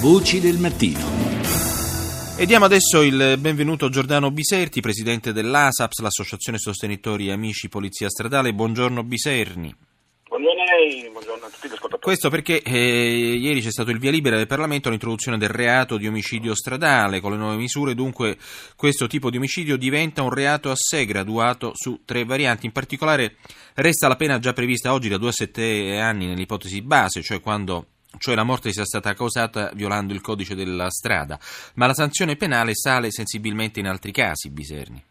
Voci del mattino. E diamo adesso il benvenuto a Giordano Biserti, presidente dell'ASAPS, l'Associazione Sostenitori Amici Polizia Stradale. Buongiorno Biserni. Buongiorno a lei, buongiorno a tutti gli ascoltatori. Questo perché eh, ieri c'è stato il via libera del Parlamento all'introduzione del reato di omicidio stradale. Con le nuove misure, dunque, questo tipo di omicidio diventa un reato a sé, graduato su tre varianti. In particolare, resta la pena già prevista oggi da 2 a 7 anni nell'ipotesi base, cioè quando cioè la morte sia stata causata violando il codice della strada, ma la sanzione penale sale sensibilmente in altri casi, Biserni.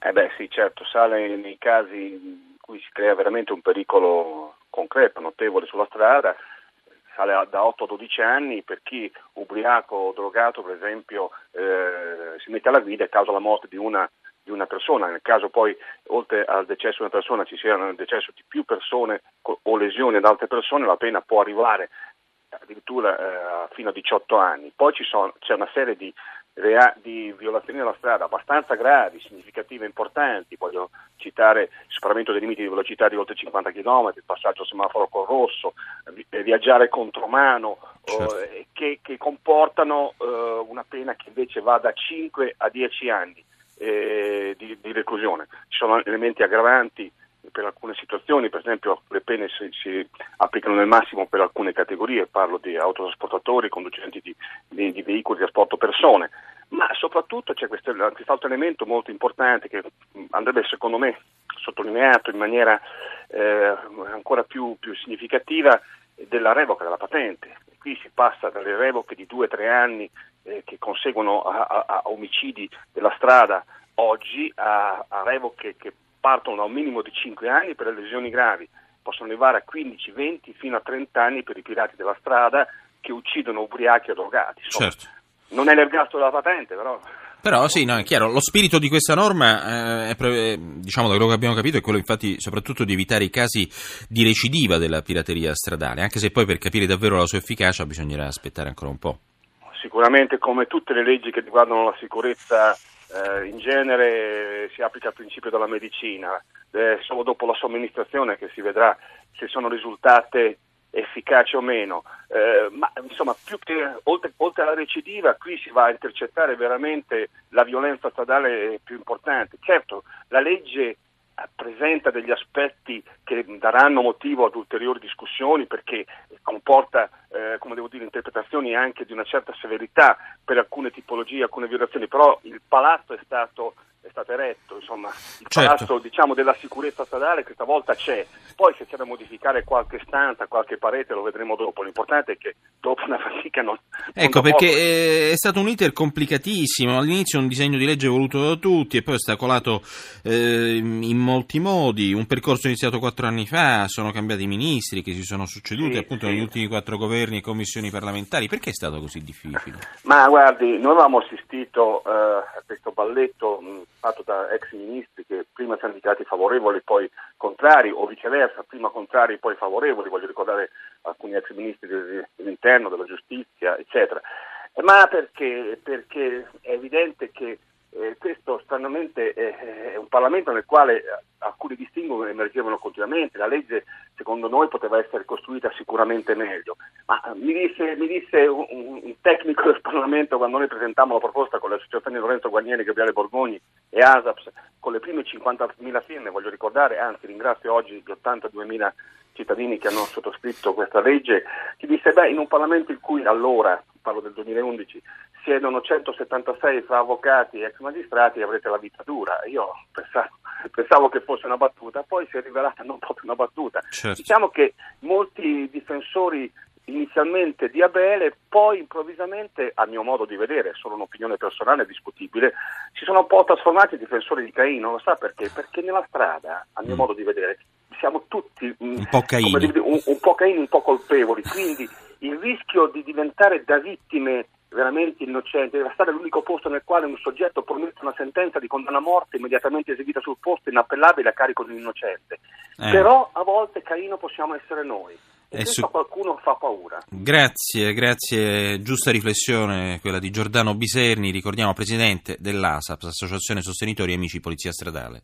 Eh beh sì, certo, sale nei casi in cui si crea veramente un pericolo concreto, notevole sulla strada, sale da 8 a 12 anni per chi ubriaco o drogato, per esempio, eh, si mette alla guida e causa la morte di una di una persona, nel caso poi oltre al decesso di una persona ci sia il decesso di più persone o lesioni ad altre persone, la pena può arrivare addirittura eh, fino a 18 anni. Poi sono, c'è una serie di, rea- di, violazioni della strada abbastanza gravi, significative, importanti. Voglio citare il superamento dei limiti di velocità di oltre 50 km, il passaggio al semaforo col rosso, vi- viaggiare contromano, certo. eh, che, che, comportano eh, una pena che invece va da 5 a 10 anni eh, di, di reclusione. Ci sono elementi aggravanti per alcune situazioni, per esempio le pene si, si, applicano nel massimo per alcune categorie, parlo di autotrasportatori, conducenti di, di, di veicoli di trasporto persone, ma soprattutto c'è questo, quest'altro elemento molto importante che andrebbe secondo me sottolineato in maniera eh, ancora più, più significativa della revoca della patente. Qui si passa dalle revoche di due o tre anni eh, che conseguono a, a, a, omicidi della strada oggi a, a revoche che partono da un minimo di 5 anni per le lesioni gravi, possono arrivare a 15, 20 fino a 30 anni per i pirati della strada che uccidono ubriachi o drogati. Certo. Non è l'ergastolo della patente, però. Però sì, no, è chiaro, lo spirito di questa norma, eh, è, diciamo da quello che abbiamo capito, è quello infatti soprattutto di evitare i casi di recidiva della pirateria stradale, anche se poi per capire davvero la sua efficacia bisognerà aspettare ancora un po'. Sicuramente come tutte le leggi che riguardano la sicurezza eh, in genere si applica il principio della medicina, è solo dopo la somministrazione che si vedrà se sono risultate efficaci o meno, eh, ma insomma più che, oltre, oltre, alla recidiva qui si va a intercettare veramente la violenza stradale più importante. Certo, la legge presenta degli aspetti che daranno motivo ad ulteriori discussioni perché comporta eh, come devo dire, interpretazioni anche di una certa severità per alcune tipologie, alcune violazioni, però il palazzo è stato è stato eretto, insomma, il certo. palazzo diciamo, della sicurezza stradale questa volta c'è, poi se c'è da modificare qualche stanza, qualche parete lo vedremo dopo, l'importante è che dopo una fatica non... Ecco, non perché poco... è stato un iter complicatissimo, all'inizio un disegno di legge voluto da tutti e poi ostacolato eh, in molti modi, un percorso iniziato quattro anni fa, sono cambiati i ministri che si sono succeduti sì, appunto sì. negli ultimi quattro governi e commissioni parlamentari, perché è stato così difficile? Ma guardi, noi avevamo assistito eh, a questo balletto mh, fatto da ex ministri che prima si erano dichiarati favorevoli poi contrari o viceversa, prima contrari poi favorevoli, voglio ricordare alcuni ex ministri dell'interno, della giustizia, eccetera. Ma perché? Perché è evidente che eh, questo stranamente è, è un Parlamento nel quale alcuni distinguo emergevano continuamente, la legge secondo noi poteva essere costruita sicuramente meglio, ma mi disse, mi disse un, un, tecnico del Parlamento quando noi presentammo la proposta con le associazioni Lorenzo Guagneri, Gabriele Borgogni e ASAPS, con le prime 50.000 firme, voglio ricordare, anzi ringrazio oggi gli 82.000 cittadini che hanno sottoscritto questa legge, ci disse, beh, in un Parlamento in cui allora, parlo del 2011, siedono 176 fra avvocati e ex magistrati avrete la vita dura. Io pensavo, pensavo, che fosse una battuta, poi si è rivelata non proprio una battuta. Certo. Diciamo che molti difensori inizialmente di Abele, poi improvvisamente, a mio modo di vedere, è solo un'opinione personale discutibile, si sono un po' trasformati in difensori di Caino, lo sa perché? Perché nella strada, a mio mm. modo di vedere, siamo tutti un po' caini. Un, un po' caini, un po' colpevoli, quindi il rischio di diventare da vittime veramente innocenti, deve stare l'unico posto nel quale un soggetto promette una sentenza di condanna a morte immediatamente eseguita sul posto, inappellabile a carico di un innocente. Eh. Però a volte, Caino, possiamo essere noi. E questo su... qualcuno fa paura. Grazie, grazie. Giusta riflessione quella di Giordano Biserni, ricordiamo presidente dell'ASAP, Associazione Sostenitori Amici Polizia Stradale.